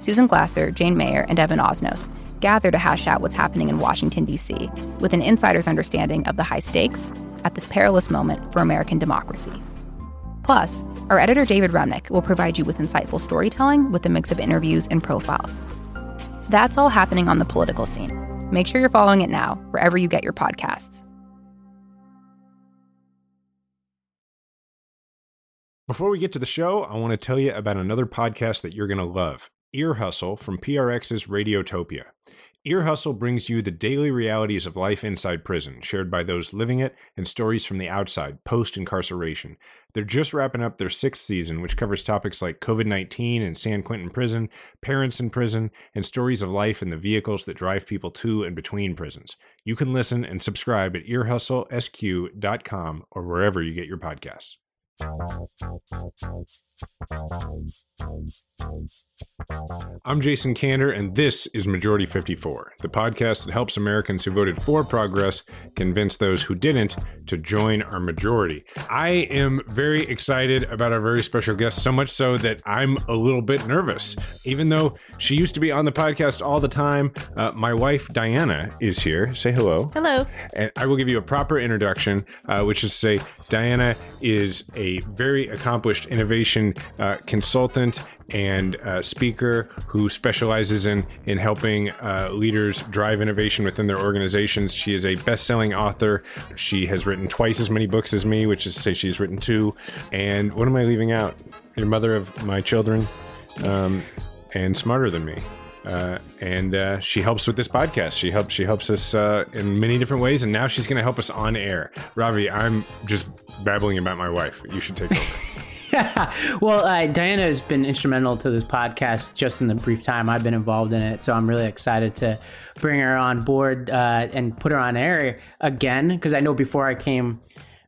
Susan Glasser, Jane Mayer, and Evan Osnos gather to hash out what's happening in Washington, D.C., with an insider's understanding of the high stakes at this perilous moment for American democracy. Plus, our editor David Remnick will provide you with insightful storytelling with a mix of interviews and profiles. That's all happening on the political scene. Make sure you're following it now, wherever you get your podcasts. Before we get to the show, I want to tell you about another podcast that you're going to love Ear Hustle from PRX's Radiotopia. Ear Hustle brings you the daily realities of life inside prison, shared by those living it, and stories from the outside, post incarceration. They're just wrapping up their sixth season, which covers topics like COVID 19 and San Quentin Prison, parents in prison, and stories of life in the vehicles that drive people to and between prisons. You can listen and subscribe at earhustlesq.com or wherever you get your podcasts. I'm Jason Kander, and this is Majority 54, the podcast that helps Americans who voted for progress convince those who didn't to join our majority. I am very excited about our very special guest, so much so that I'm a little bit nervous. Even though she used to be on the podcast all the time, uh, my wife Diana is here. Say hello. Hello. And I will give you a proper introduction, uh, which is to say, Diana is a very accomplished innovation uh, consultant and uh, speaker who specializes in in helping uh, leaders drive innovation within their organizations. She is a best-selling author. She has written twice as many books as me, which is to say she's written two. And what am I leaving out? Your mother of my children, um, and smarter than me. Uh, and uh, she helps with this podcast. She helps. She helps us uh, in many different ways, and now she's going to help us on air. Ravi, I'm just babbling about my wife. You should take over. well, uh, Diana has been instrumental to this podcast just in the brief time I've been involved in it. So I'm really excited to bring her on board uh, and put her on air again. Because I know before I came,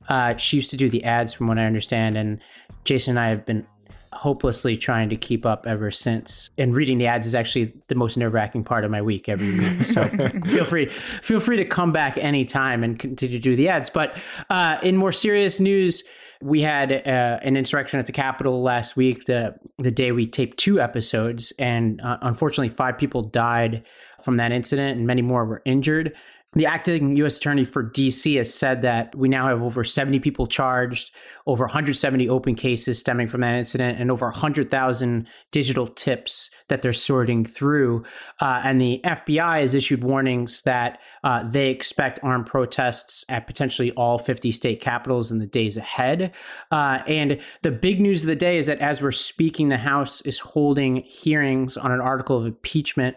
uh, she used to do the ads, from what I understand. And Jason and I have been hopelessly trying to keep up ever since. And reading the ads is actually the most nerve wracking part of my week every week. So feel free feel free to come back anytime and continue to do the ads. But uh, in more serious news we had uh, an insurrection at the Capitol last week, the the day we taped two episodes, and uh, unfortunately, five people died from that incident, and many more were injured. The acting U.S. Attorney for D.C. has said that we now have over 70 people charged, over 170 open cases stemming from that incident, and over 100,000 digital tips that they're sorting through. Uh, and the FBI has issued warnings that uh, they expect armed protests at potentially all 50 state capitals in the days ahead. Uh, and the big news of the day is that as we're speaking, the House is holding hearings on an article of impeachment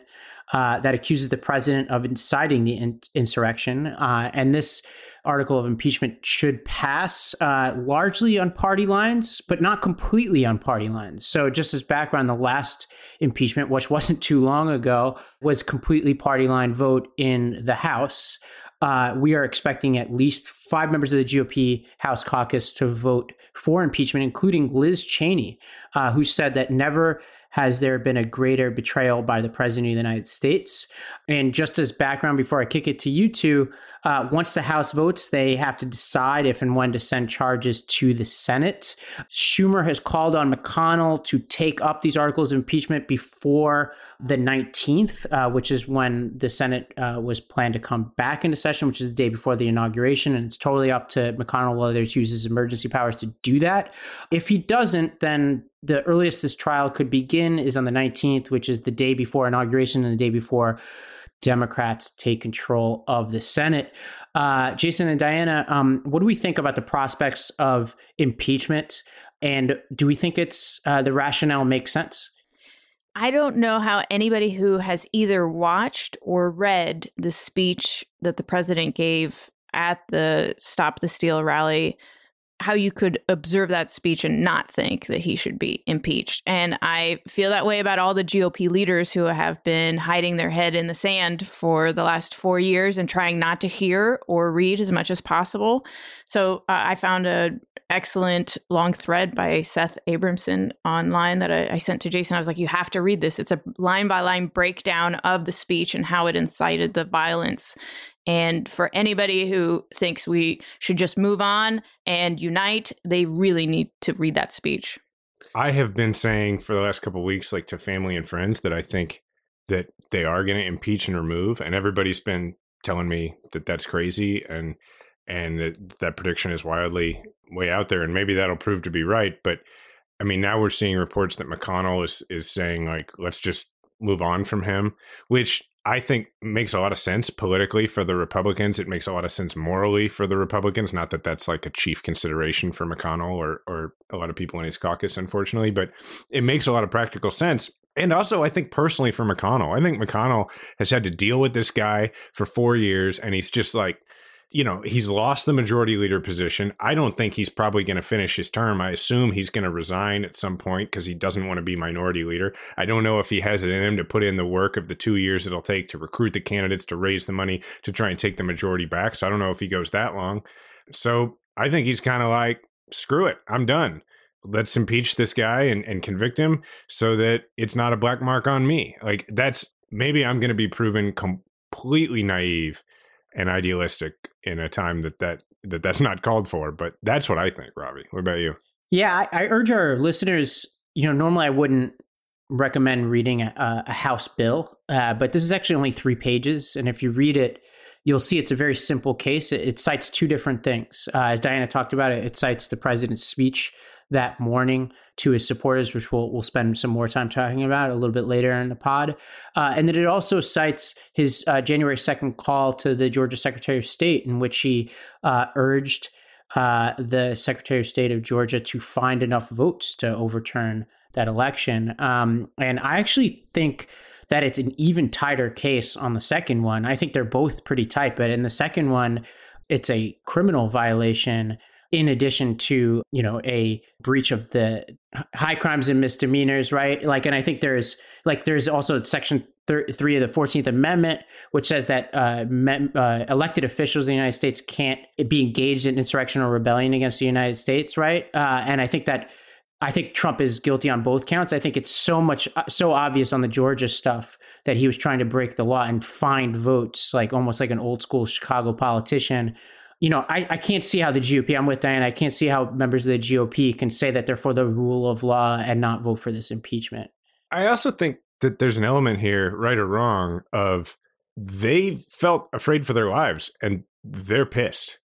uh, that accuses the president of inciting the in- insurrection. Uh, and this article of impeachment should pass uh, largely on party lines, but not completely on party lines. So, just as background, the last impeachment, which wasn't too long ago, was completely party line vote in the House. Uh, we are expecting at least five members of the GOP House caucus to vote for impeachment, including Liz Cheney, uh, who said that never has there been a greater betrayal by the president of the United States? And just as background, before I kick it to you two, uh, once the House votes, they have to decide if and when to send charges to the Senate. Schumer has called on McConnell to take up these articles of impeachment before the 19th, uh, which is when the Senate uh, was planned to come back into session, which is the day before the inauguration. And it's totally up to McConnell whether he uses emergency powers to do that. If he doesn't, then the earliest this trial could begin is on the 19th, which is the day before inauguration and the day before Democrats take control of the Senate. Uh, Jason and Diana, um, what do we think about the prospects of impeachment? And do we think it's uh, the rationale makes sense? I don't know how anybody who has either watched or read the speech that the president gave at the Stop the Steal rally how you could observe that speech and not think that he should be impeached. And I feel that way about all the GOP leaders who have been hiding their head in the sand for the last four years and trying not to hear or read as much as possible. So uh, I found a excellent long thread by Seth Abramson online that I, I sent to Jason. I was like, you have to read this. It's a line by line breakdown of the speech and how it incited the violence. And for anybody who thinks we should just move on and unite, they really need to read that speech. I have been saying for the last couple weeks, like to family and friends, that I think that they are going to impeach and remove, and everybody's been telling me that that's crazy and and that, that prediction is wildly way out there, and maybe that'll prove to be right. But I mean, now we're seeing reports that McConnell is is saying like, let's just move on from him, which I think makes a lot of sense politically for the Republicans. It makes a lot of sense morally for the Republicans. Not that that's like a chief consideration for McConnell or or a lot of people in his caucus, unfortunately, but it makes a lot of practical sense. And also, I think personally for McConnell, I think McConnell has had to deal with this guy for four years, and he's just like you know, he's lost the majority leader position. I don't think he's probably going to finish his term. I assume he's going to resign at some point because he doesn't want to be minority leader. I don't know if he has it in him to put in the work of the two years it'll take to recruit the candidates, to raise the money, to try and take the majority back. So I don't know if he goes that long. So I think he's kind of like, screw it, I'm done. Let's impeach this guy and, and convict him so that it's not a black mark on me. Like, that's maybe I'm going to be proven completely naive and idealistic in a time that that, that that's not called for. But that's what I think, Ravi. What about you? Yeah, I, I urge our listeners. You know, normally I wouldn't recommend reading a, a House bill, uh, but this is actually only three pages, and if you read it, you'll see it's a very simple case. It, it cites two different things. Uh, as Diana talked about it, it cites the president's speech that morning to his supporters, which we'll, we'll spend some more time talking about a little bit later in the pod. Uh, and then it also cites his uh, January 2nd call to the Georgia Secretary of State, in which he uh, urged uh, the Secretary of State of Georgia to find enough votes to overturn that election. Um, and I actually think that it's an even tighter case on the second one. I think they're both pretty tight, but in the second one, it's a criminal violation in addition to you know a breach of the high crimes and misdemeanors right? Like and i think there's like there's also section 3 of the 14th amendment which says that uh, uh, elected officials in the united states can't be engaged in insurrection or rebellion against the united states right? Uh, and i think that i think trump is guilty on both counts. I think it's so much uh, so obvious on the georgia stuff that he was trying to break the law and find votes like almost like an old school chicago politician you know, I, I can't see how the GOP, I'm with Diane, I can't see how members of the GOP can say that they're for the rule of law and not vote for this impeachment. I also think that there's an element here, right or wrong, of they felt afraid for their lives and they're pissed.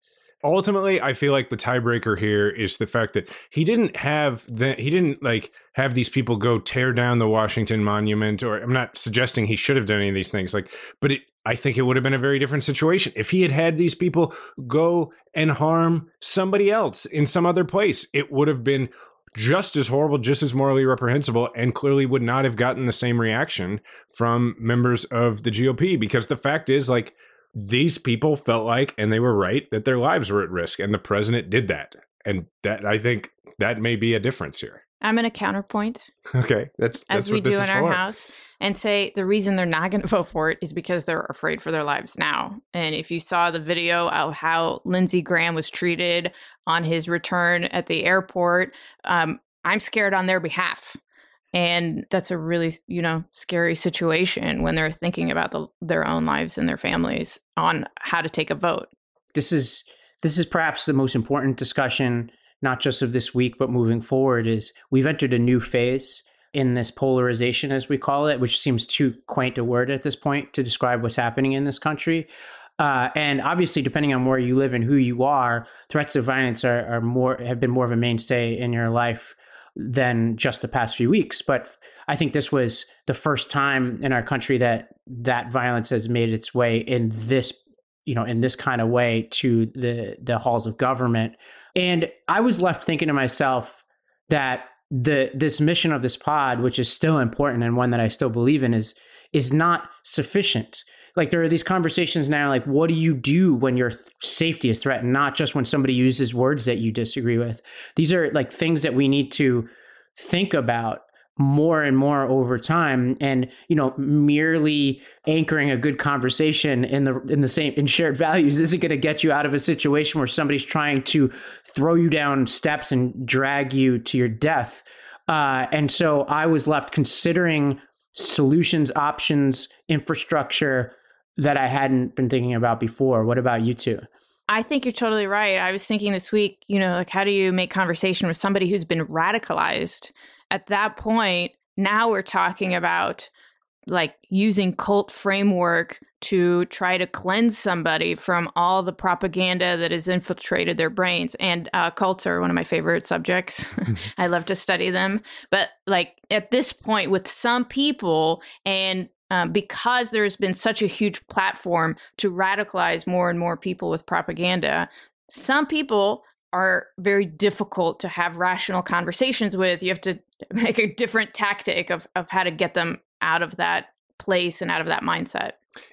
Ultimately, I feel like the tiebreaker here is the fact that he didn't have the he didn't like have these people go tear down the Washington Monument or I'm not suggesting he should have done any of these things like but it I think it would have been a very different situation if he had had these people go and harm somebody else in some other place. It would have been just as horrible, just as morally reprehensible, and clearly would not have gotten the same reaction from members of the GOP because the fact is, like, these people felt like, and they were right, that their lives were at risk, and the president did that. And that I think that may be a difference here. I'm going to counterpoint. Okay, that's, that's as we do in our for. house, and say the reason they're not going to vote for it is because they're afraid for their lives now. And if you saw the video of how Lindsey Graham was treated on his return at the airport, um, I'm scared on their behalf. And that's a really, you know, scary situation when they're thinking about the, their own lives and their families on how to take a vote. This is this is perhaps the most important discussion not just of this week, but moving forward, is we've entered a new phase in this polarization, as we call it, which seems too quaint a word at this point to describe what's happening in this country. Uh, and obviously, depending on where you live and who you are, threats of violence are, are more have been more of a mainstay in your life than just the past few weeks. But I think this was the first time in our country that that violence has made its way in this, you know, in this kind of way to the the halls of government. And I was left thinking to myself that the this mission of this pod, which is still important and one that I still believe in, is is not sufficient. Like there are these conversations now like what do you do when your th- safety is threatened not just when somebody uses words that you disagree with? These are like things that we need to think about more and more over time and you know merely anchoring a good conversation in the in the same in shared values isn't going to get you out of a situation where somebody's trying to throw you down steps and drag you to your death. Uh, and so i was left considering solutions options infrastructure that i hadn't been thinking about before what about you two I think you're totally right. I was thinking this week, you know, like how do you make conversation with somebody who's been radicalized at that point, now we're talking about like using cult framework to try to cleanse somebody from all the propaganda that has infiltrated their brains. And uh, cults are one of my favorite subjects. I love to study them. But like at this point, with some people, and um, because there's been such a huge platform to radicalize more and more people with propaganda, some people are very difficult to have rational conversations with. You have to make a different tactic of, of how to get them out of that place and out of that mindset.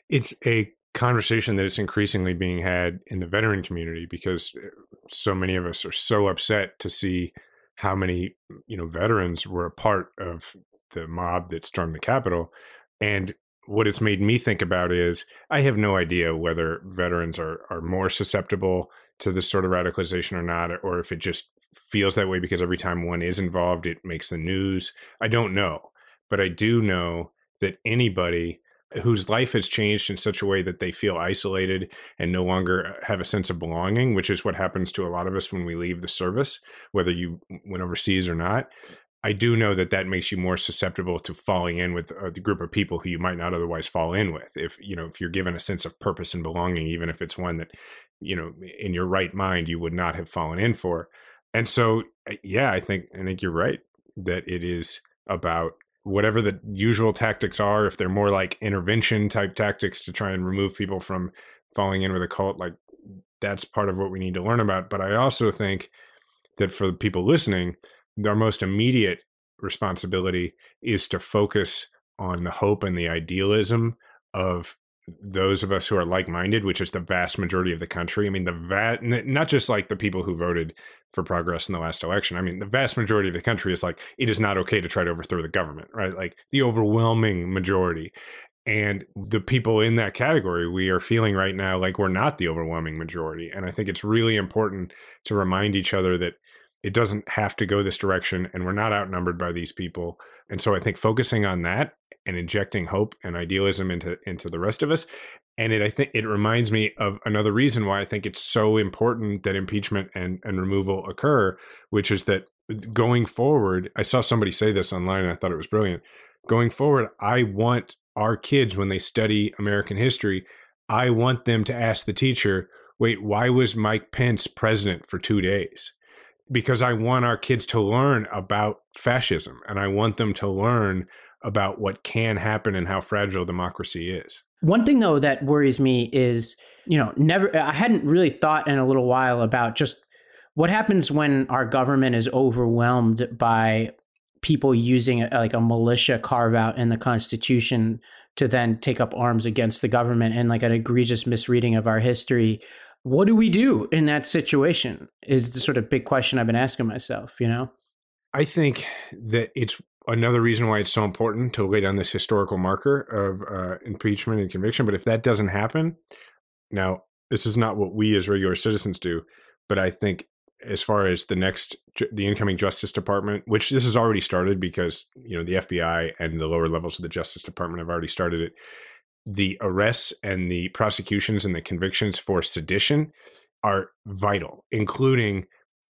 It's a conversation that is increasingly being had in the veteran community because uh, so many of us are so upset to see how many you know veterans were a part of the mob that stormed the Capitol. And what it's made me think about is I have no idea whether veterans are are more susceptible to this sort of radicalization or not, or if it just feels that way because every time one is involved, it makes the news. I don't know. But I do know that anybody whose life has changed in such a way that they feel isolated and no longer have a sense of belonging, which is what happens to a lot of us when we leave the service, whether you went overseas or not. I do know that that makes you more susceptible to falling in with a group of people who you might not otherwise fall in with. If you know, if you're given a sense of purpose and belonging, even if it's one that you know, in your right mind, you would not have fallen in for. And so, uh, yeah, I think I think you're right that it is about whatever the usual tactics are. If they're more like intervention type tactics to try and remove people from falling in with a cult, like that's part of what we need to learn about. But I also think that for the people listening, our most immediate responsibility is to focus on the hope and the idealism of those of us who are like-minded, which is the vast majority of the country. I mean, the va- not just like the people who voted for progress in the last election. I mean, the vast majority of the country is like it is not okay to try to overthrow the government, right? Like the overwhelming majority. And the people in that category, we are feeling right now like we're not the overwhelming majority. And I think it's really important to remind each other that it doesn't have to go this direction and we're not outnumbered by these people. And so I think focusing on that and injecting hope and idealism into into the rest of us and it i think it reminds me of another reason why i think it's so important that impeachment and and removal occur which is that going forward i saw somebody say this online and i thought it was brilliant going forward i want our kids when they study american history i want them to ask the teacher wait why was mike pence president for 2 days because i want our kids to learn about fascism and i want them to learn about what can happen and how fragile democracy is. One thing though that worries me is, you know, never I hadn't really thought in a little while about just what happens when our government is overwhelmed by people using a, like a militia carve out in the constitution to then take up arms against the government and like an egregious misreading of our history what do we do in that situation is the sort of big question i've been asking myself you know i think that it's another reason why it's so important to lay down this historical marker of uh, impeachment and conviction. But if that doesn't happen, now this is not what we as regular citizens do, but I think as far as the next the incoming justice department which this has already started because you know the fbi and the lower levels of the justice department have already started it the arrests and the prosecutions and the convictions for sedition are vital including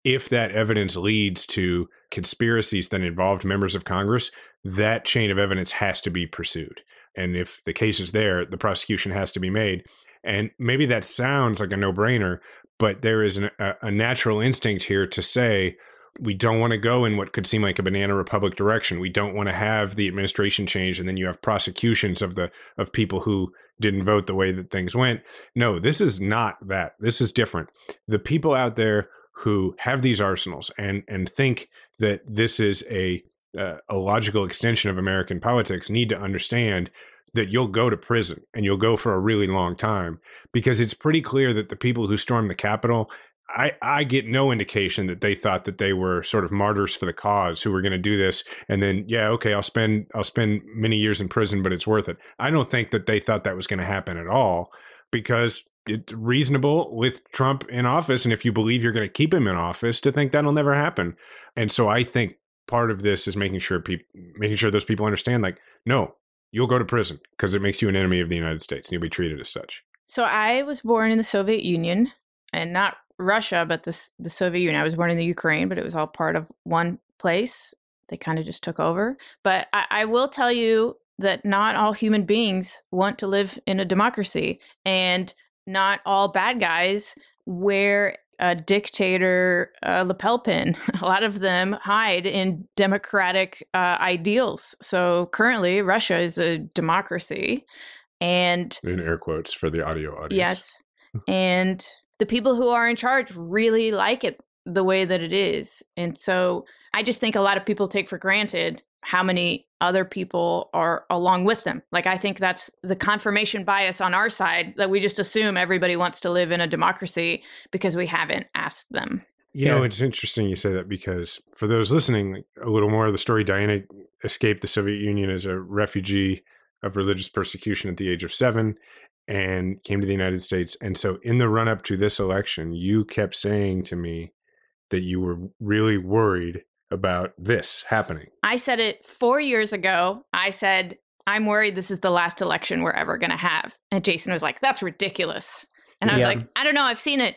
if that evidence leads to conspiracies that involved members of Congress, that chain of evidence has to be pursued. And if the case is there, the prosecution has to be made. And maybe that sounds like a no brainer, but there is an, a, a natural instinct here to say, we don't want to go in what could seem like a banana republic direction. We don't want to have the administration change and then you have prosecutions of the of people who didn't vote the way that things went. No, this is not that. This is different. The people out there who have these arsenals and and think that this is a uh, a logical extension of American politics need to understand that you'll go to prison and you'll go for a really long time because it's pretty clear that the people who stormed the Capitol I, I get no indication that they thought that they were sort of martyrs for the cause who were going to do this and then yeah okay I'll spend I'll spend many years in prison but it's worth it. I don't think that they thought that was going to happen at all because it's reasonable with Trump in office and if you believe you're going to keep him in office to think that'll never happen. And so I think part of this is making sure people making sure those people understand like no, you'll go to prison because it makes you an enemy of the United States and you'll be treated as such. So I was born in the Soviet Union and not Russia, but the the Soviet Union. I was born in the Ukraine, but it was all part of one place. They kind of just took over. But I, I will tell you that not all human beings want to live in a democracy, and not all bad guys wear a dictator uh, lapel pin. A lot of them hide in democratic uh, ideals. So currently, Russia is a democracy, and in air quotes for the audio audience. Yes, and the people who are in charge really like it the way that it is. And so I just think a lot of people take for granted how many other people are along with them. Like, I think that's the confirmation bias on our side that we just assume everybody wants to live in a democracy because we haven't asked them. You yeah. know, it's interesting you say that because for those listening, a little more of the story Diana escaped the Soviet Union as a refugee of religious persecution at the age of seven and came to the United States. And so, in the run up to this election, you kept saying to me that you were really worried about this happening. I said it four years ago. I said, I'm worried this is the last election we're ever going to have. And Jason was like, that's ridiculous. And I was yeah. like, I don't know. I've seen it.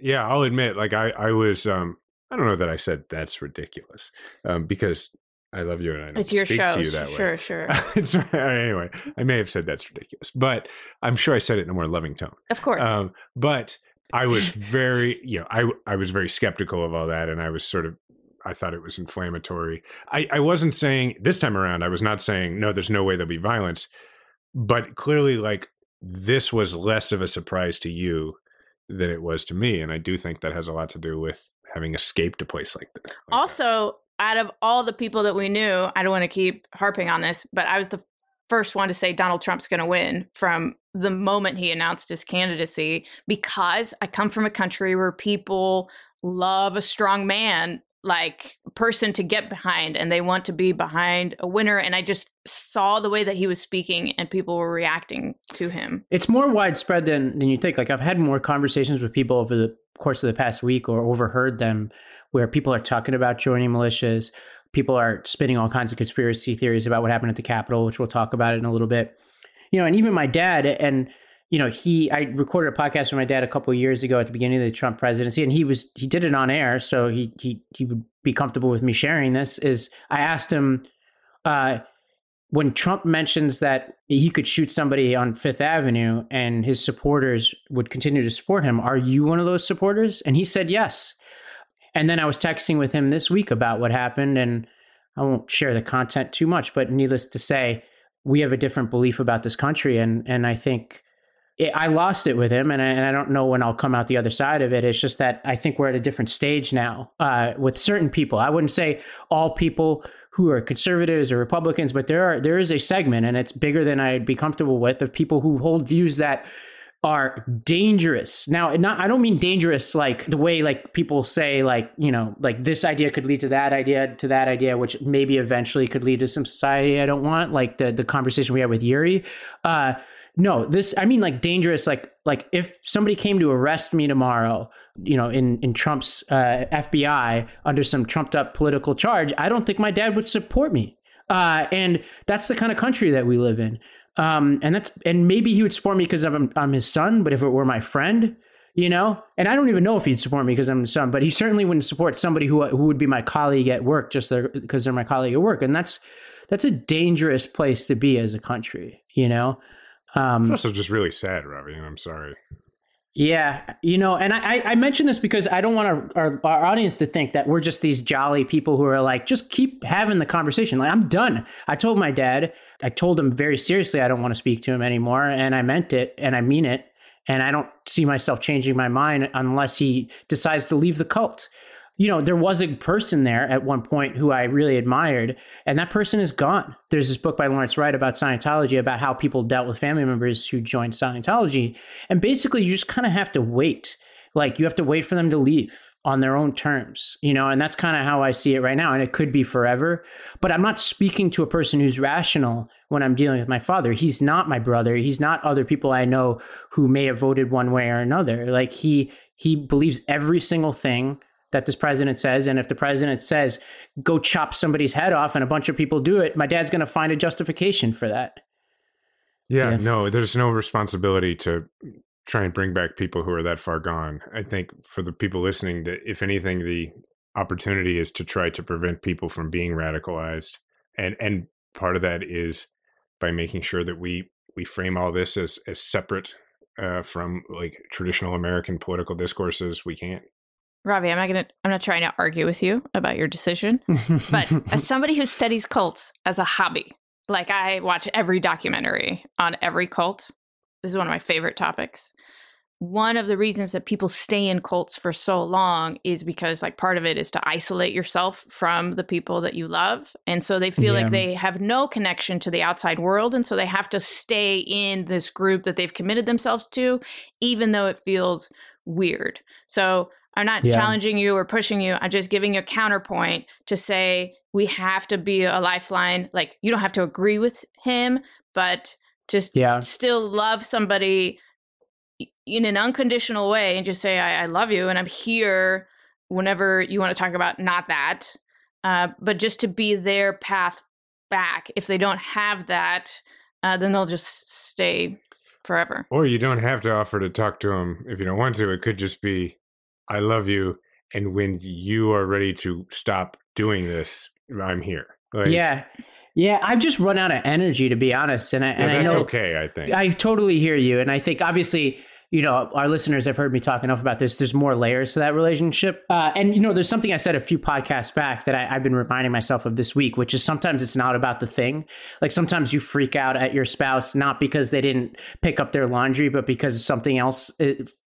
Yeah, I'll admit, like, I, I was, um, I don't know that I said that's ridiculous um, because I love you and I don't it's your speak show. to you that sure, way. Sure, sure. anyway, I may have said that's ridiculous, but I'm sure I said it in a more loving tone. Of course. Um, but I was very, you know, I I was very skeptical of all that, and I was sort of, I thought it was inflammatory. I I wasn't saying this time around. I was not saying no. There's no way there'll be violence, but clearly, like this was less of a surprise to you than it was to me, and I do think that has a lot to do with having escaped a place like this. Like also, that out of all the people that we knew, I don't want to keep harping on this, but I was the first one to say Donald Trump's going to win from the moment he announced his candidacy because I come from a country where people love a strong man like person to get behind and they want to be behind a winner and i just saw the way that he was speaking and people were reacting to him. It's more widespread than than you think. Like i've had more conversations with people over the course of the past week or overheard them where people are talking about joining militias. People are spinning all kinds of conspiracy theories about what happened at the Capitol, which we'll talk about in a little bit. You know, and even my dad, and you know, he I recorded a podcast with my dad a couple years ago at the beginning of the Trump presidency, and he was he did it on air, so he he he would be comfortable with me sharing this. Is I asked him uh, when Trump mentions that he could shoot somebody on Fifth Avenue and his supporters would continue to support him, are you one of those supporters? And he said yes. And then I was texting with him this week about what happened, and I won't share the content too much, but needless to say, we have a different belief about this country, and and I think it, I lost it with him, and I, and I don't know when I'll come out the other side of it. It's just that I think we're at a different stage now uh, with certain people. I wouldn't say all people who are conservatives or Republicans, but there are there is a segment, and it's bigger than I'd be comfortable with, of people who hold views that are dangerous. Now, not I don't mean dangerous like the way like people say like, you know, like this idea could lead to that idea to that idea which maybe eventually could lead to some society I don't want, like the the conversation we had with Yuri. Uh no, this I mean like dangerous like like if somebody came to arrest me tomorrow, you know, in in Trump's uh, FBI under some trumped up political charge, I don't think my dad would support me. Uh, and that's the kind of country that we live in. Um, and that's and maybe he would support me because I'm I'm his son. But if it were my friend, you know, and I don't even know if he'd support me because I'm his son. But he certainly wouldn't support somebody who who would be my colleague at work just because they're my colleague at work. And that's that's a dangerous place to be as a country. You know, um, it's also just really sad, Ravi. I'm sorry. Yeah, you know, and I, I mention this because I don't want our, our, our audience to think that we're just these jolly people who are like, just keep having the conversation. Like, I'm done. I told my dad, I told him very seriously, I don't want to speak to him anymore, and I meant it, and I mean it, and I don't see myself changing my mind unless he decides to leave the cult. you know, there was a person there at one point who I really admired, and that person is gone. There's this book by Lawrence Wright about Scientology, about how people dealt with family members who joined Scientology. And basically, you just kind of have to wait. Like, you have to wait for them to leave on their own terms, you know, and that's kind of how I see it right now. And it could be forever, but I'm not speaking to a person who's rational when I'm dealing with my father. He's not my brother. He's not other people I know who may have voted one way or another. Like, he, he believes every single thing that this president says. And if the president says, go chop somebody's head off and a bunch of people do it, my dad's going to find a justification for that. Yeah, yeah, no, there's no responsibility to try and bring back people who are that far gone. I think for the people listening, that if anything, the opportunity is to try to prevent people from being radicalized. And and part of that is by making sure that we we frame all this as as separate uh, from like traditional American political discourses. We can't. Ravi, I'm not gonna I'm not trying to argue with you about your decision, but as somebody who studies cults as a hobby, like I watch every documentary on every cult. This is one of my favorite topics. One of the reasons that people stay in cults for so long is because like part of it is to isolate yourself from the people that you love. And so they feel yeah. like they have no connection to the outside world and so they have to stay in this group that they've committed themselves to even though it feels weird. So I'm not yeah. challenging you or pushing you. I'm just giving you a counterpoint to say we have to be a lifeline. Like you don't have to agree with him, but just yeah. still love somebody in an unconditional way and just say, I, I love you and I'm here whenever you want to talk about not that. Uh, but just to be their path back. If they don't have that, uh, then they'll just stay forever. Or you don't have to offer to talk to them if you don't want to. It could just be I love you. And when you are ready to stop doing this, I'm here. Like, yeah. Yeah, I've just run out of energy to be honest, and I, and that's I know, okay. I think I totally hear you, and I think obviously, you know, our listeners have heard me talk enough about this. There's more layers to that relationship, uh, and you know, there's something I said a few podcasts back that I, I've been reminding myself of this week, which is sometimes it's not about the thing. Like sometimes you freak out at your spouse not because they didn't pick up their laundry, but because something else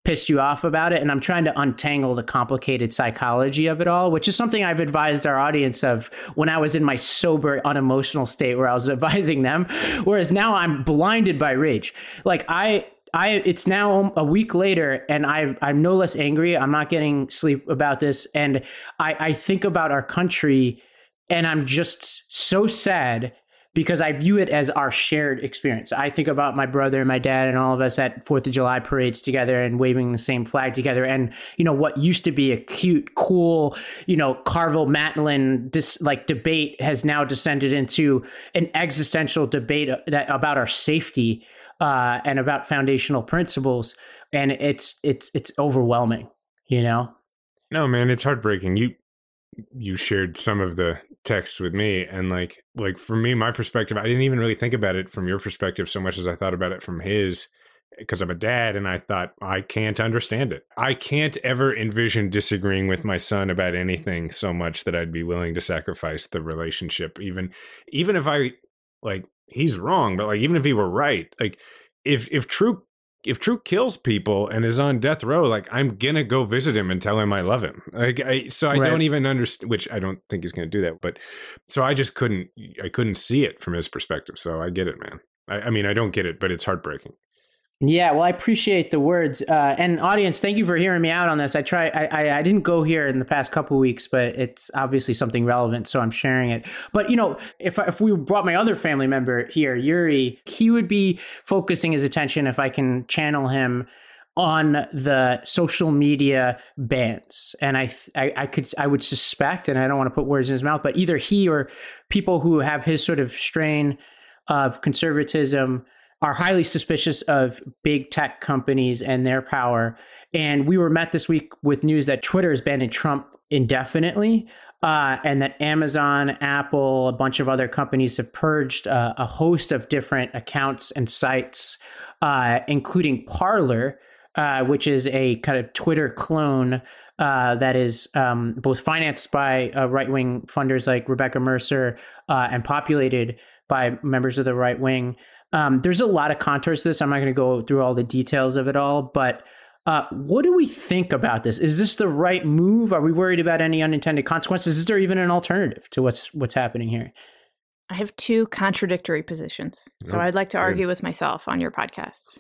pissed you off about it and i'm trying to untangle the complicated psychology of it all which is something i've advised our audience of when i was in my sober unemotional state where i was advising them whereas now i'm blinded by rage like i I it's now a week later and I I'm no less angry. I'm not getting sleep about this and I I think about our country and I'm just so sad because I view it as our shared experience. I think about my brother and my dad and all of us at Fourth of July parades together and waving the same flag together. And you know what used to be a cute, cool, you know, Carville Matalin dis, like debate has now descended into an existential debate that about our safety uh, and about foundational principles. And it's it's it's overwhelming, you know. No, man, it's heartbreaking. You you shared some of the texts with me and like like for me my perspective i didn't even really think about it from your perspective so much as i thought about it from his because i'm a dad and i thought i can't understand it. I can't ever envision disagreeing with my son about anything so much that i'd be willing to sacrifice the relationship even even if i like he's wrong but like even if he were right like if if true if True kills people and is on death row, like I'm gonna go visit him and tell him I love him. Like I, so I right. don't even understand. Which I don't think he's gonna do that. But so I just couldn't. I couldn't see it from his perspective. So I get it, man. I, I mean, I don't get it, but it's heartbreaking. Yeah, well, I appreciate the words, uh, and audience, thank you for hearing me out on this. I try, I, I, I didn't go here in the past couple weeks, but it's obviously something relevant, so I'm sharing it. But you know, if if we brought my other family member here, Yuri, he would be focusing his attention if I can channel him on the social media bans, and I, I, I could, I would suspect, and I don't want to put words in his mouth, but either he or people who have his sort of strain of conservatism are highly suspicious of big tech companies and their power. And we were met this week with news that Twitter has banned Trump indefinitely. Uh, and that Amazon, Apple, a bunch of other companies have purged uh, a host of different accounts and sites, uh, including Parler, uh, which is a kind of Twitter clone uh, that is um, both financed by uh, right wing funders like Rebecca Mercer and populated by members of the right wing. Um, there's a lot of contours to this. I'm not going to go through all the details of it all, but Uh, what do we think about this? Is this the right move? Are we worried about any unintended consequences? Is there even an alternative to what's what's happening here? I have two contradictory positions. So I'd like to argue with myself on your podcast.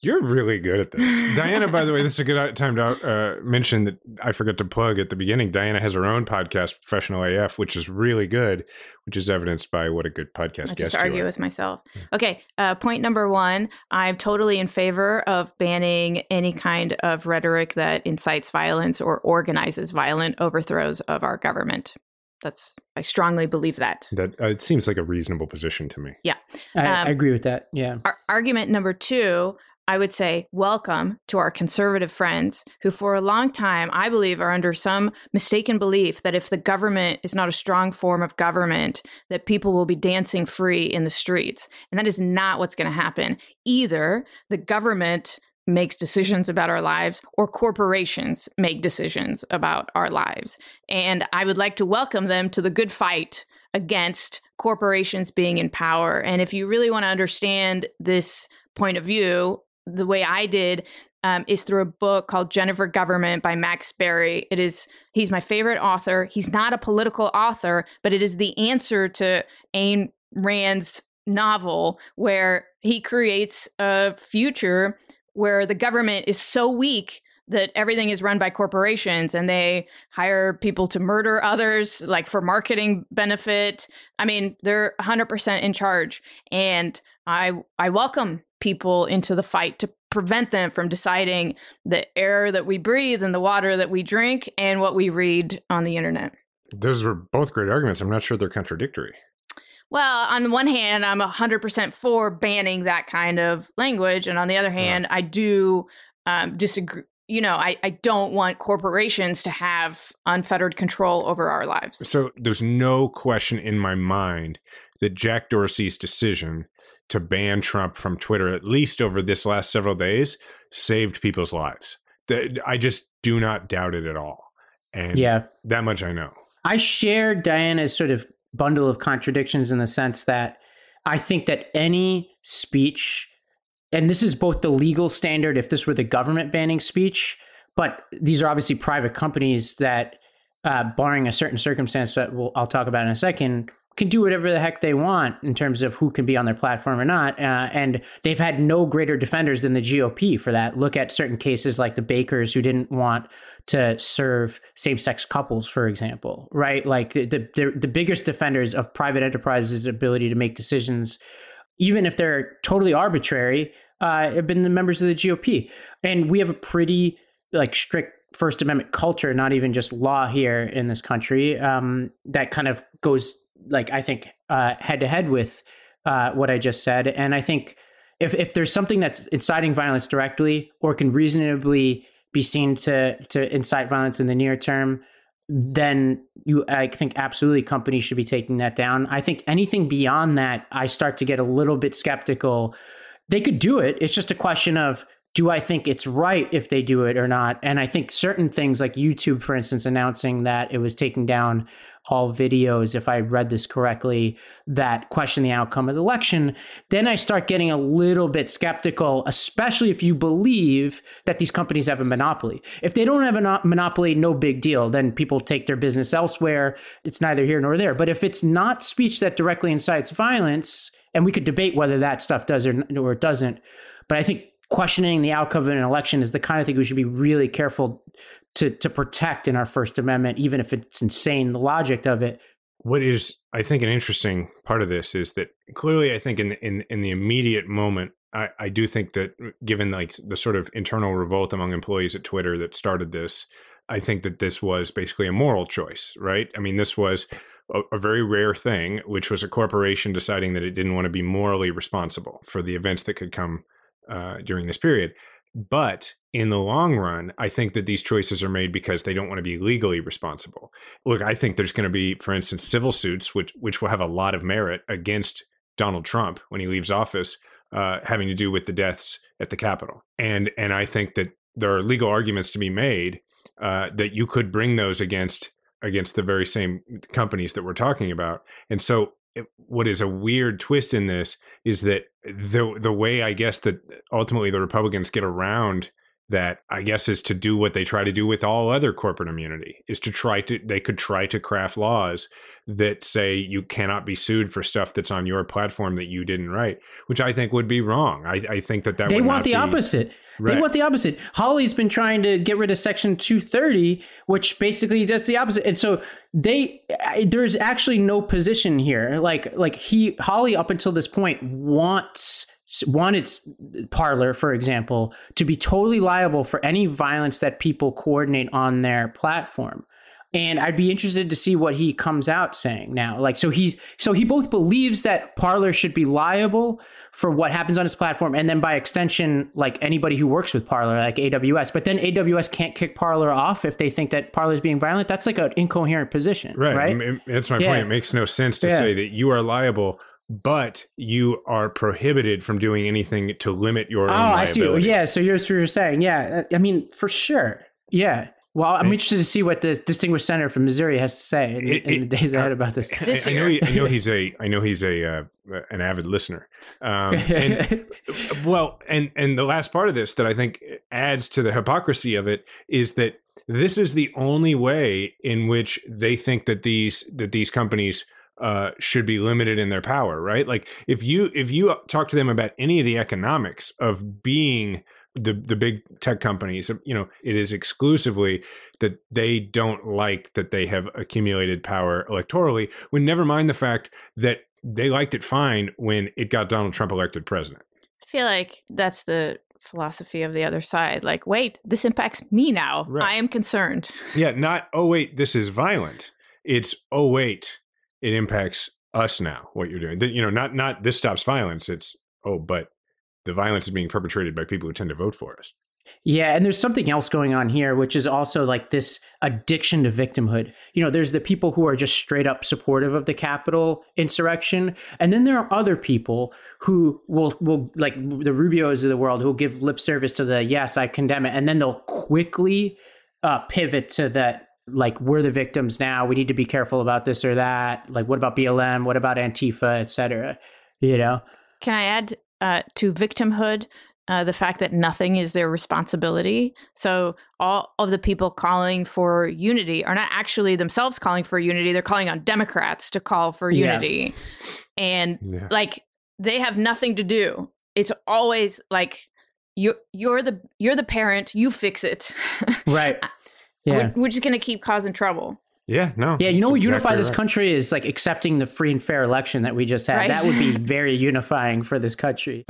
You're really good at this. Diana, by the way, this is a good time to uh, mention that I forgot to plug at the beginning. Diana has her own podcast, Professional AF, which is really good, which is evidenced by what a good podcast guest. I guest just you argue are. with myself. Okay, uh, point number one I'm totally in favor of banning any kind of rhetoric that incites violence or organizes violent overthrows of our government. That's, I strongly believe that. That uh, it seems like a reasonable position to me. yeah Um, I agree with that. Yeah. Ar- argument number two, I would say, welcome to our conservative friends who, for a long time, I believe, are under some mistaken belief that if the government is not a strong form of government, that people will be dancing free in the streets. And that is not what's going to happen. Either the government makes decisions about our lives or corporations make decisions about our lives. And I would like to welcome them to the good fight against corporations being in power. And if you really want to understand this point of view, the way I did um, is through a book called Jennifer Government by Max Barry. It is he's my favorite author. He's not a political author, but it is the answer to Ayn Rand's novel where he creates a future where the government is so weak that everything is run by corporations and they hire people to murder others like for marketing benefit i mean they're 100% in charge and i i welcome people into the fight to prevent them from deciding the air that we breathe and the water that we drink and what we read on the internet Those were both great arguments. I'm not sure they're contradictory. well, on the one hand, I'm 100% for banning that kind of language. And on the other hand, I do um, disagree. You know, I, I don't want corporations to have unfettered control over our lives. So there's no question in my mind that Jack Dorsey's decision to ban Trump from Twitter, at least over this last several days, saved people's lives. That- I just do not doubt it at all. And Yeah. that much I know. I share Diana's sort of bundle of contradictions in the sense that I think that any speech, and this is both the legal standard if this were the government banning speech, but these are obviously private companies that, uh, barring a certain circumstance that we'll, I'll talk about in a second, can do whatever the heck they want in terms of who can be on their platform or not. Uh, and they've had no greater defenders than the GOP for that. Look at certain cases like the Bakers who didn't want to serve same-sex couples, for example, right? Like the the, the biggest defenders of private enterprises' ability to make decisions, even if they're totally arbitrary, uh, have been the members of the GOP. And we have a pretty like strict First Amendment culture, not even just law here in this country, um, that kind of goes like I think head to head with uh, what I just said. And I think if if there's something that's inciting violence directly or can reasonably be seen to to incite violence in the near term, then you I think absolutely companies should be taking that down. I think anything beyond that, I start to get a little bit skeptical. They could do it. It's just a question of do I think it's right if they do it or not? And I think certain things like YouTube, for instance, announcing that it was taking down all videos, if I read this correctly, that question the outcome of the election, then I start getting a little bit skeptical, especially if you believe that these companies have a monopoly. If they don't have a monopoly, no big deal. Then people take their business elsewhere. It's neither here nor there. But if it's not speech that directly incites violence, and we could debate whether that stuff does or, or it doesn't, but I think questioning the outcome of an election is the kind of thing we should be really careful to to protect in our First Amendment, even if it's insane the logic of it. What is, I think, an interesting part of this is that clearly, I think in in in the immediate moment, I, I do think that given like the sort of internal revolt among employees at Twitter that started this, I think that this was basically a moral choice, right? I mean, this was a, a very rare thing, which was a corporation deciding that it didn't want to be morally responsible for the events that could come uh, during this period. But in the long run, I think that these choices are made because they don't want to be legally responsible. Look, I think there's going to be, for instance, civil suits, which which will have a lot of merit against Donald Trump when he leaves office, uh, having to do with the deaths at the Capitol. And and I think that there are legal arguments to be made uh, that you could bring those against against the very same companies that we're talking about. And so what is a weird twist in this is that the the way I guess that ultimately the Republicans get around that I guess is to do what they try to do with all other corporate immunity is to try to they could try to craft laws that say you cannot be sued for stuff that's on your platform that you didn't write, which I think would be wrong. I, I think that that they want the be, opposite. Right. They want the opposite. Hawley's been trying to get rid of Section 230, which basically does the opposite. And so they there's actually no position here. Like like he Holly, up until this point wants wanted Parler, for example, to be totally liable for any violence that people coordinate on their platform. And I'd be interested to see what he comes out saying now. Like, so he's so he both believes that Parler should be liable for what happens on his platform, and then by extension, like anybody who works with Parler, like AWS. But then AWS can't kick Parler off if they think that Parler is being violent. That's like an incoherent position, right? Right. I mean, that's my yeah. point. It makes no sense to yeah. say that you are liable but you are prohibited from doing anything to limit your. Oh, I see. Yeah, so you're, you're saying, yeah. I mean, for sure, yeah. Well, I'm interested to see what the distinguished senator from Missouri has to say in, it, in the days ahead about this. this I, I, know he, I know he's a I know he's a uh, an avid listener. Um, and, well, and and the last part of this that I think adds to the hypocrisy of it is that this is the only way in which they think that these that these companies uh, should be limited in their power, right? Like if you if you talk to them about any of the economics of being the the big tech companies, you know, it is exclusively that they don't like that they have accumulated power electorally. When never mind the fact that they liked it fine when it got Donald Trump elected president. I feel like that's the philosophy of the other side. Like, wait, this impacts me now. Right. I am concerned. Yeah, not oh wait, this is violent. It's oh wait, it impacts us now what you're doing you know not not this stops violence it's oh but the violence is being perpetrated by people who tend to vote for us yeah, and there's something else going on here, which is also like this addiction to victimhood. You know, there's the people who are just straight up supportive of the Capitol insurrection, and then there are other people who will will like the Rubios of the world who will give lip service to the yes, I condemn it, and then they'll quickly uh, pivot to that like we're the victims now we need to be careful about this or that like what about blm what about antifa etc you know can i add uh, to victimhood uh, the fact that nothing is their responsibility. So all of the people calling for unity are not actually themselves calling for unity. They're calling on Democrats to call for unity, yeah. and yeah. like they have nothing to do. It's always like you you're the you're the parent. You fix it. right. Yeah. We're, we're just going to keep causing trouble. Yeah, no. Yeah, you know what exactly unify this right. country is like accepting the free and fair election that we just had. Right? That would be very unifying for this country.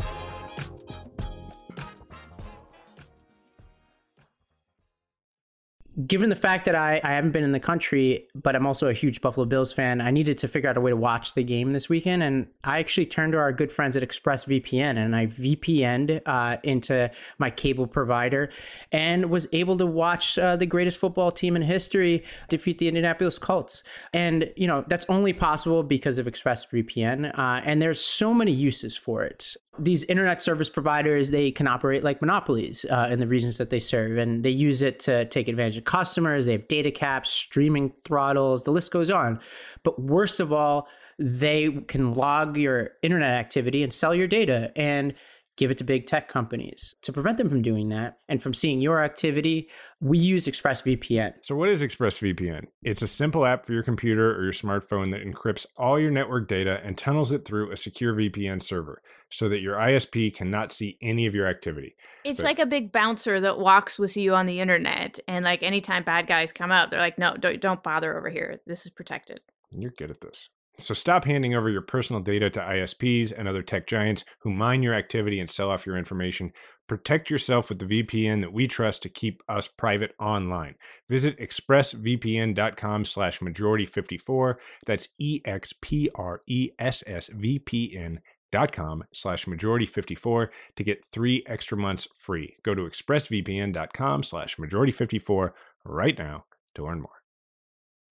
Given the fact that I, I haven't been in the country, but I'm also a huge Buffalo Bills fan, I needed to figure out a way to watch the game this weekend. And I actually turned to our good friends at ExpressVPN and I VPN'd uh, into my cable provider and was able to watch uh, the greatest football team in history defeat the Indianapolis Colts. And, you know, that's only possible because of ExpressVPN. Uh, and there's so many uses for it these internet service providers they can operate like monopolies uh, in the regions that they serve and they use it to take advantage of customers. They have data caps streaming throttles the list goes on. But worst of all they can log your internet activity and sell your data. And give it to big tech companies. To prevent them from doing that and from seeing your activity, we use ExpressVPN. So, what is ExpressVPN? It's a simple app for your computer or your smartphone that encrypts all your network data and tunnels it through a secure VPN server so that your ISP cannot see any of your activity. It's but, like a big bouncer that walks with you on the internet. And like anytime bad guys come up, they're like, no, don't, don't bother over here. This is protected. You're good at this. So stop handing over your personal data to ISPs and other tech giants who mine your activity and sell off your information. Protect yourself with the VPN that we trust to keep us private online. Visit expressvpn.com slash majority54. That's E-X-P-R-E-S-S-V-P-N dot com slash majority 54 to get three extra months free go to expressvpn.com slash majority 54 right now to learn more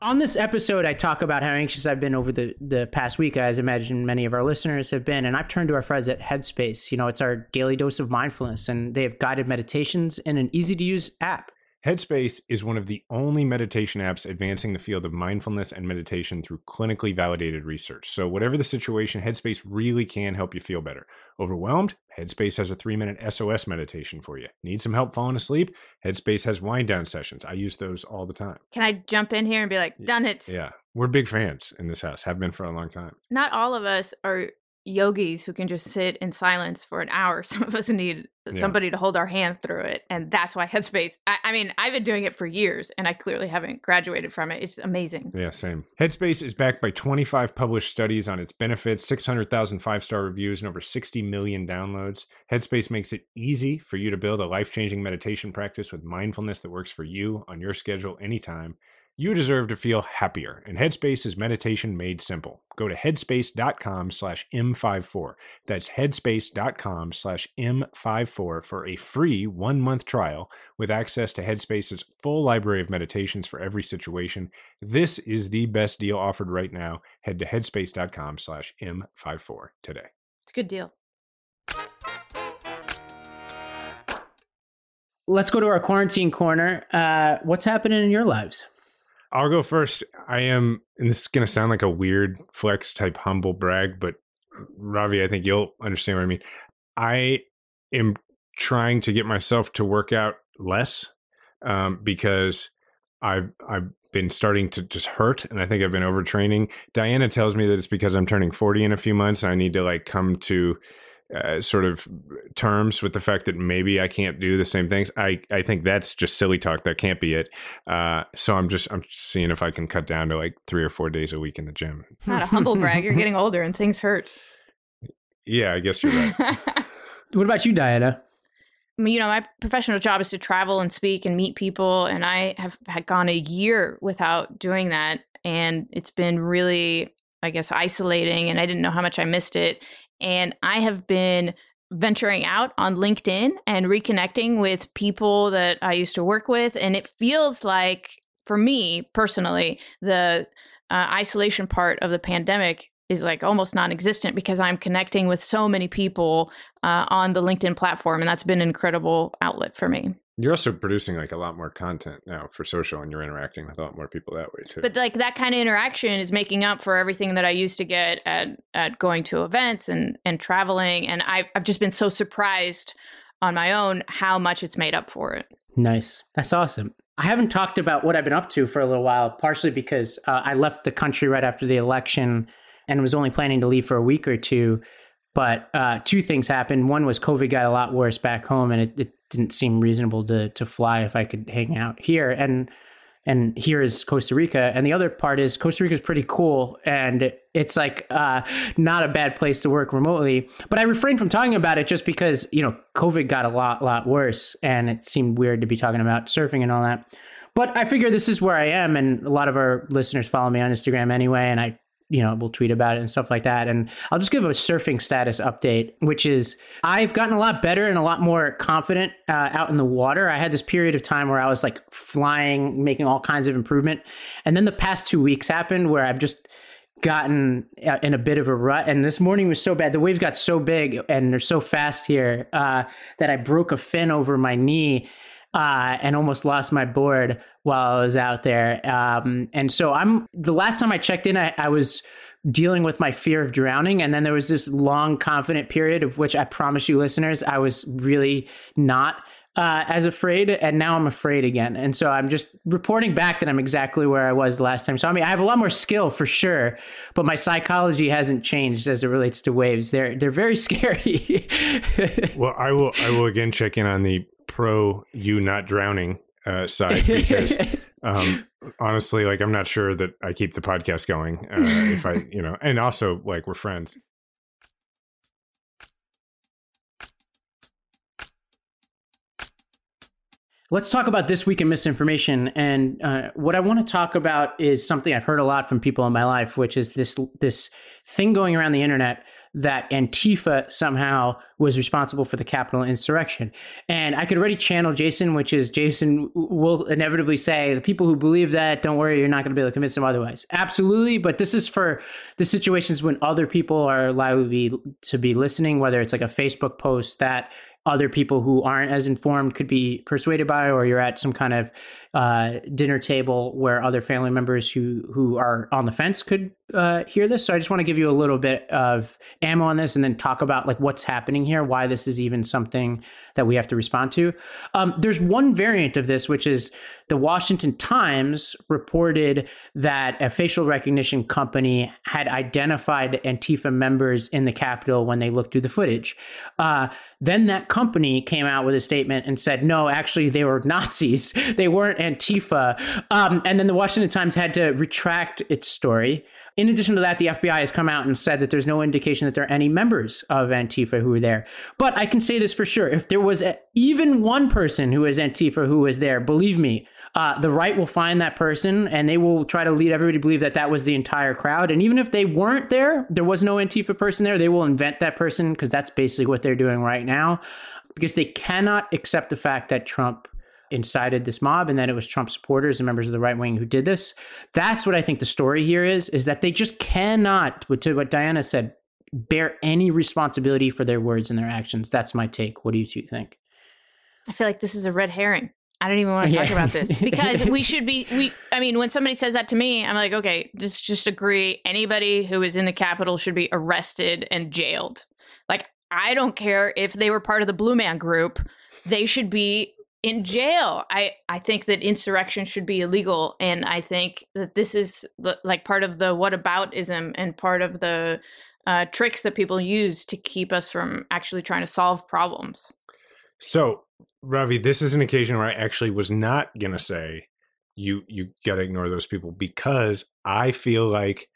on this episode, I talk about how anxious I've been over the, the past week, as I imagine many of our listeners have been. And I've turned to our friends at Headspace. You know, it's our daily dose of mindfulness, and they have guided meditations in an easy to use app. Headspace is one of the only meditation apps advancing the field of mindfulness and meditation through clinically validated research. So, whatever the situation, Headspace really can help you feel better. Overwhelmed? Headspace has a three minute SOS meditation for you. Need some help falling asleep? Headspace has wind down sessions. I use those all the time. Can I jump in here and be like, done it? Yeah, we're big fans in this house, have been for a long time. Not all of us are yogis who can just sit in silence for an hour. Some of us need Yeah. somebody to hold our hand through it. And that's why Headspace, I, I mean, I've been doing it for years and I clearly haven't graduated from it. It's amazing. Yeah, same. Headspace is backed by 25 published studies on its benefits, 600,000 five star reviews, and over 60 million downloads. Headspace makes it easy for you to build a life changing meditation practice with mindfulness that works for you on your schedule anytime. You deserve to feel happier, and Headspace is meditation made simple. Go to headspace.com slash M54. That's headspace.com slash M54 for a free one month trial with access to Headspace's full library of meditations for every situation. This is the best deal offered right now. Head to headspace.com slash M54 today. It's a good deal. Let's go to our quarantine corner. Uh, what's happening in your lives? I'll go first. I am, and this is going to sound like a weird flex type humble brag, but Ravi, I think you'll understand what I mean. I am trying to get myself to work out less um, because I've I've been starting to just hurt, and I think I've been overtraining. Diana tells me that it's because I'm turning 40 in a few months, and I need to like come to uh, sort of terms with the fact that maybe I can't do the same things. I, I think that's just silly talk. That can't be it. Uh, so I'm just I'm just seeing if I can cut down to like three or four days a week in the gym. It's not a humble brag. You're getting older and things hurt. Yeah, I guess you're right. What about you, Diana? You know, my professional job is to travel and speak and meet people, and I have had gone a year without doing that, and it's been really, I guess, isolating, and I didn't know how much I missed it. And I have been venturing out on LinkedIn and reconnecting with people that I used to work with, and it feels like, for me personally, the uh, isolation part of the pandemic is like almost non-existent because I'm connecting with so many people uh, on the LinkedIn platform, and that's been an incredible outlet for me. You're also producing like a lot more content now for social, and you're interacting with a lot more people that way too. But like that kind of interaction is making up for everything that I used to get at at going to events and and traveling, and I've I've just been so surprised on my own how much it's made up for it. Nice. That's awesome. I haven't talked about what I've been up to for a little while, partially because uh, I left the country right after the election and was only planning to leave for a week or two. But uh, two things happened. One was COVID got a lot worse back home, and it, it didn't seem reasonable to to fly if I could hang out here. And and here is Costa Rica. And the other part is Costa Rica is pretty cool, and it's like uh, not a bad place to work remotely. But I refrained from talking about it just because you know COVID got a lot lot worse, and it seemed weird to be talking about surfing and all that. But I figure this is where I am, and a lot of our listeners follow me on Instagram anyway, and I you know, we'll tweet about it and stuff like that. And I'll just give a surfing status update, which is I've gotten a lot better and a lot more confident uh, out in the water. I had this period of time where I was like flying, making all kinds of improvement. And then the past two weeks happened where I've just gotten uh, in a bit of a rut. And this morning was so bad. The waves got so big and they're so fast here uh, that I broke a fin over my knee. Uh, and almost lost my board while I was out there. Um, and so I'm the last time I checked in, I, I, was dealing with my fear of drowning. And then there was this long, confident period of which I promise you, listeners, I was really not. Uh, as afraid, and now I'm afraid again. And so I'm just reporting back that I'm exactly where I was last time. So I mean, I have a lot more skill for sure, but my psychology hasn't changed as it relates to waves. They're they're very scary. well, I will I will again check in on the pro you not drowning uh, side because um, honestly, like I'm not sure that I keep the podcast going uh, if I, you know, and also like we're friends. Let's talk about this week in misinformation, and uh, what I want to talk about is something I've heard a lot from people in my life, which is this this thing going around the internet that Antifa somehow was responsible for the Capitol insurrection. And I could already channel Jason, which is Jason will inevitably say, the people who believe that, don't worry, you're not going to be able to convince them otherwise. Absolutely. But this is for the situations when other people are likely to be listening, whether it's like a Facebook post that other people who aren't as informed could be persuaded by, or you're at some kind of uh, dinner table where other family members who who are on the fence could uh, hear this. So I just want to give you a little bit of ammo on this, and then talk about like what's happening here, why this is even something that we have to respond to. Um, there's one variant of this, which is the Washington Times reported that a facial recognition company had identified Antifa members in the Capitol when they looked through the footage. Uh, then that company came out with a statement and said, no, actually, they were Nazis. They weren't Antifa. Um, and then the Washington Times had to retract its story. In addition to that, the FBI has come out and said that there's no indication that there are any members of Antifa who were there. But I can say this for sure. If there was a, even one person who was Antifa who was there, believe me, uh, the right will find that person and they will try to lead everybody to believe that that was the entire crowd. And even if they weren't there, there was no Antifa person there, they will invent that person because that's basically what they're doing right now because they cannot accept the fact that Trump incited this mob and that it was Trump supporters and members of the right wing who did this. That's what I think the story here is is that they just cannot to what Diana said bear any responsibility for their words and their actions. That's my take. What do you two think? I feel like this is a red herring. I don't even want to talk yeah. about this because we should be we I mean when somebody says that to me I'm like okay just just agree anybody who is in the Capitol should be arrested and jailed. Like I don't care if they were part of the Blue Man group, they should be in jail. I I think that insurrection should be illegal, and I think that this is the, like part of the whataboutism and part of the uh, tricks that people use to keep us from actually trying to solve problems. So, Ravi, this is an occasion where I actually was not gonna say you you got to ignore those people because I feel like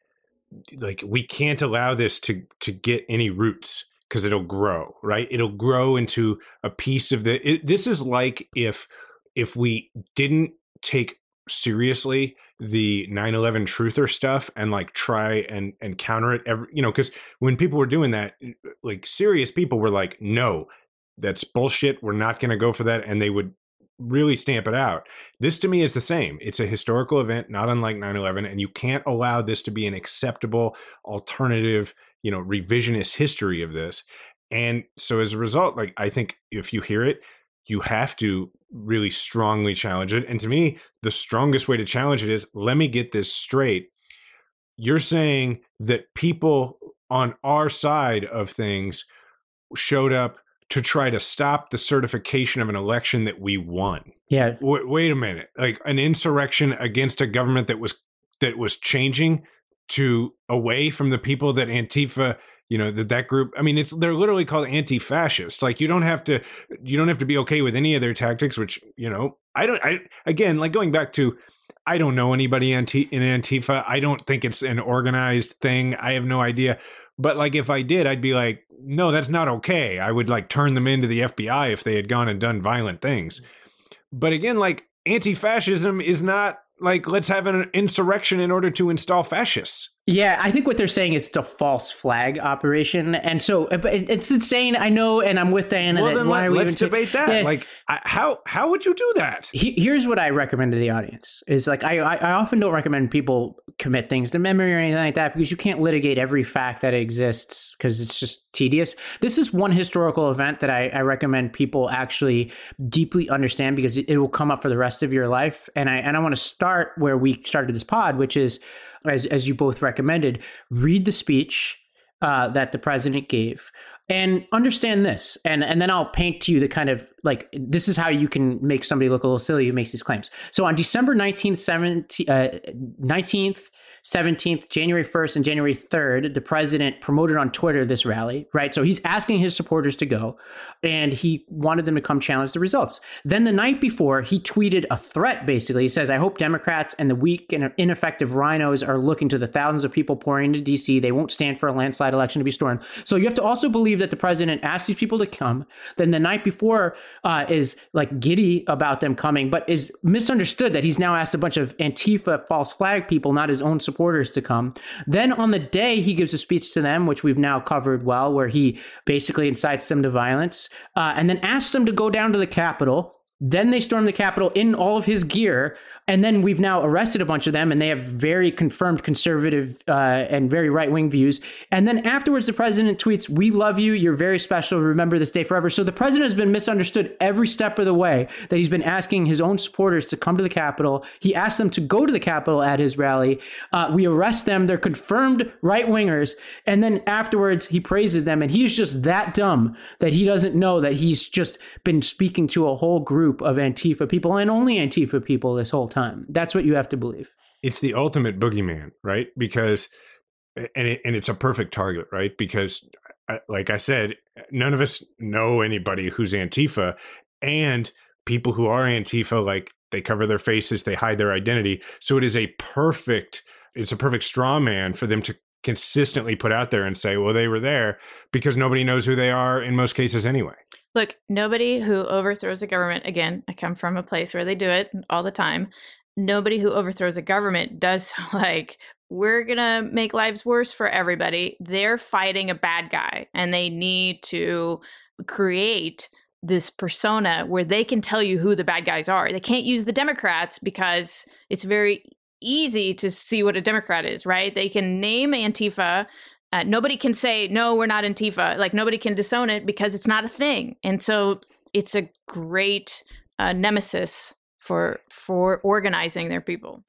like we can't allow this to to get any roots because it'll grow, right? It'll grow into a piece of the. It, this is like if if we didn't take seriously the 9-11 truther stuff and like try and and counter it every you know because when people were doing that eh, like serious people were like no that's bullshit we're not going to go for that and they would really stamp it out this to me is the same it's a historical event not unlike 9-11 and you can't allow this to be an acceptable alternative you know revisionist history of this and so as a result like i think if you hear it you have to really strongly challenge it and to me the strongest way to challenge it is let me get this straight you're saying that people on our side of things showed up to try to stop the certification of an election that we won. Yeah. W- wait a minute. Like an insurrection against a government that was that was changing to away from the people that Antifa you know that that group i mean it's they're literally called anti-fascist like you don't have to you don't have to be okay with any of their tactics which you know i don't i again like going back to i don't know anybody anti in antifa. I don't think it's an organized thing. I have no idea. But like if i did i'd be like no that's not okay. I would like turn them into the fbi if they had gone and done violent things. Mm. But again like anti-fascism is not like let's have an insurrection in order to install fascists yeah, I think what they're saying is it's a false flag operation, and so it's insane. I know, and I'm with Diana. Well, then why let, us debate that. Yeah. Like, how how would you do that? here's what I recommend to the audience: is like I I often don't recommend people commit things to memory or anything like that because you can't litigate every fact that exists because it's just tedious. This is one historical event that I, I recommend people actually deeply understand because it, it will come up for the rest of your life. And I and I want to start where we started this pod, which is as as you both recommended, read the speech uh, that the president gave and understand this. And and then i'll paint to you the kind of like this is how you can make somebody look a little silly who makes these claims. So on december 19th 17th, uh, 19th 17th, January 1st, and January 3rd, the president promoted on Twitter this rally, right? So he's asking his supporters to go, and he wanted them to come challenge the results. Then the night before, he tweeted a threat basically. He says, I hope Democrats and the weak and ineffective RINOs are looking to the thousands of people pouring into D.C. They won't stand for a landslide election to be stormed. So you have to also believe that the president asked these people to come. Then the night before uh, is like giddy about them coming, but is misunderstood that he's now asked a bunch of Antifa false flag people, not his own supporters to come. Then on the day, he gives a speech to them, which we've now covered well, where he basically incites them to violence uh, and then asks them to go down to the Capitol Then they stormed the Capitol in all of his gear. And then we've now arrested a bunch of them, and they have very confirmed conservative uh, and very right wing views. And then afterwards, the president tweets, We love you. You're very special. Remember this day forever. So the president has been misunderstood every step of the way that he's been asking his own supporters to come to the Capitol. He asked them to go to the Capitol at his rally. Uh, we arrest them. They're confirmed right wingers. And then afterwards, he praises them. And he's just that dumb that he doesn't know that he's just been speaking to a whole group of Antifa people and only Antifa people this whole time. That's what you have to believe. It's the ultimate boogeyman, right? Because and it, and it's a perfect target, right? Because like I said, none of us know anybody who's Antifa and people who are Antifa like they cover their faces, they hide their identity. So it is a perfect it's a perfect straw man for them to consistently put out there and say, well, they were there because nobody knows who they are in most cases anyway. Look, nobody who overthrows a government, again, I come from a place where they do it all the time. Nobody who overthrows a government does like, we're going to make lives worse for everybody. They're fighting a bad guy and they need to create this persona where they can tell you who the bad guys are. They can't use the Democrats because it's very easy to see what a Democrat is, right? They can name Antifa. Uh, nobody can say, no, we're not Antifa. Like, nobody can disown it because it's not a thing. And so it's a great uh, nemesis for for organizing their people.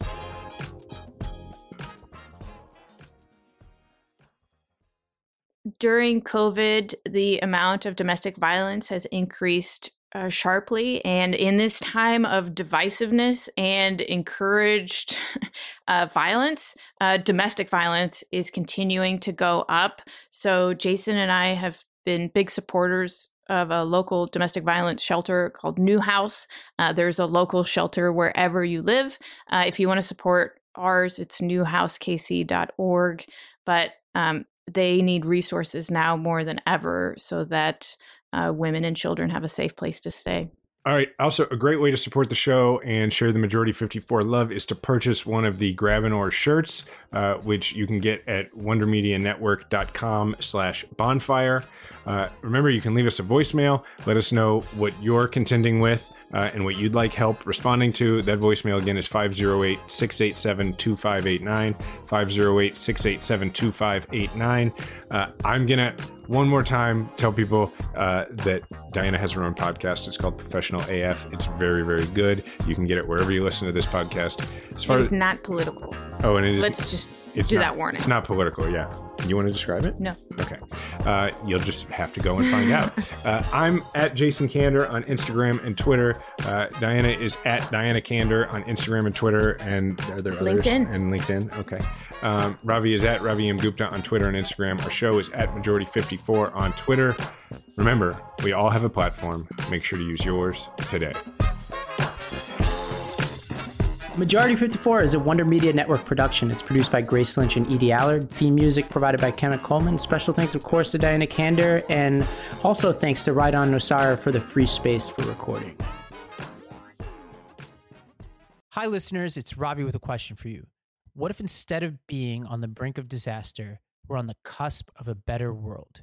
During COVID, the amount of domestic violence has increased uh, sharply. And in this time of divisiveness and encouraged uh, violence, uh, domestic violence is continuing to go up. So, Jason and I have been big supporters of a local domestic violence shelter called New House. Uh, there's a local shelter wherever you live. Uh, if you want to support ours, it's newhousekc.org. But um, they need resources now more than ever so that uh, women and children have a safe place to stay. All right. Also, a great way to support the show and share the Majority 54 love is to purchase one of the Grab and Or shirts, uh, which you can get at wondermedianetwork.com slash bonfire. Uh, remember, you can leave us a voicemail. Let us know what you're contending with uh, and what you'd like help responding to. That voicemail again is 508 687 2589. 508 687 2589. Uh, I'm going to one more time tell people uh, that Diana has her own podcast. It's called Professional AF. It's very, very good. You can get it wherever you listen to this podcast. As far it is as, not political. Oh, and it is. Let's just it's do not, that warning. It's not political, yeah. You want to describe it? No. Okay. Uh, you'll just have to go and find out. Uh, I'm at Jason Kander on Instagram and Twitter. Uh, Diana is at Diana Kander on Instagram and Twitter. And are there others? LinkedIn. And LinkedIn. Okay. Um, Ravi is at Ravi M. Gupta on Twitter and Instagram. Our show is at Majority54 on Twitter. Remember, we all have a platform. Make sure to use yours today. Majority 54 is a Wonder Media Network production. It's produced by Grace Lynch and Edie Allard. Theme music provided by Kemet Coleman. Special thanks, of course, to Diana Kander, and also thanks to Raidan Nosara for the free space for recording. Hi, listeners. It's Robbie with a question for you. What if instead of being on the brink of disaster, we're on the cusp of a better world?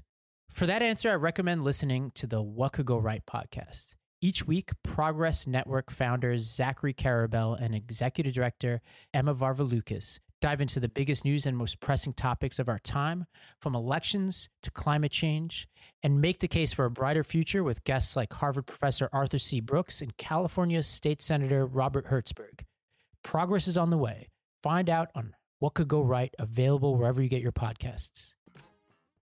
For that answer, I recommend listening to the What Could Go Right podcast. Each week, Progress Network founders Zachary Karabell and executive director Emma Varvaloucas dive into the biggest news and most pressing topics of our time, from elections to climate change, and make the case for a brighter future with guests like Harvard professor Arthur C. Brooks and California State Senator Robert Hertzberg. Progress is on the way. Find out on what could go right, available wherever you get your podcasts.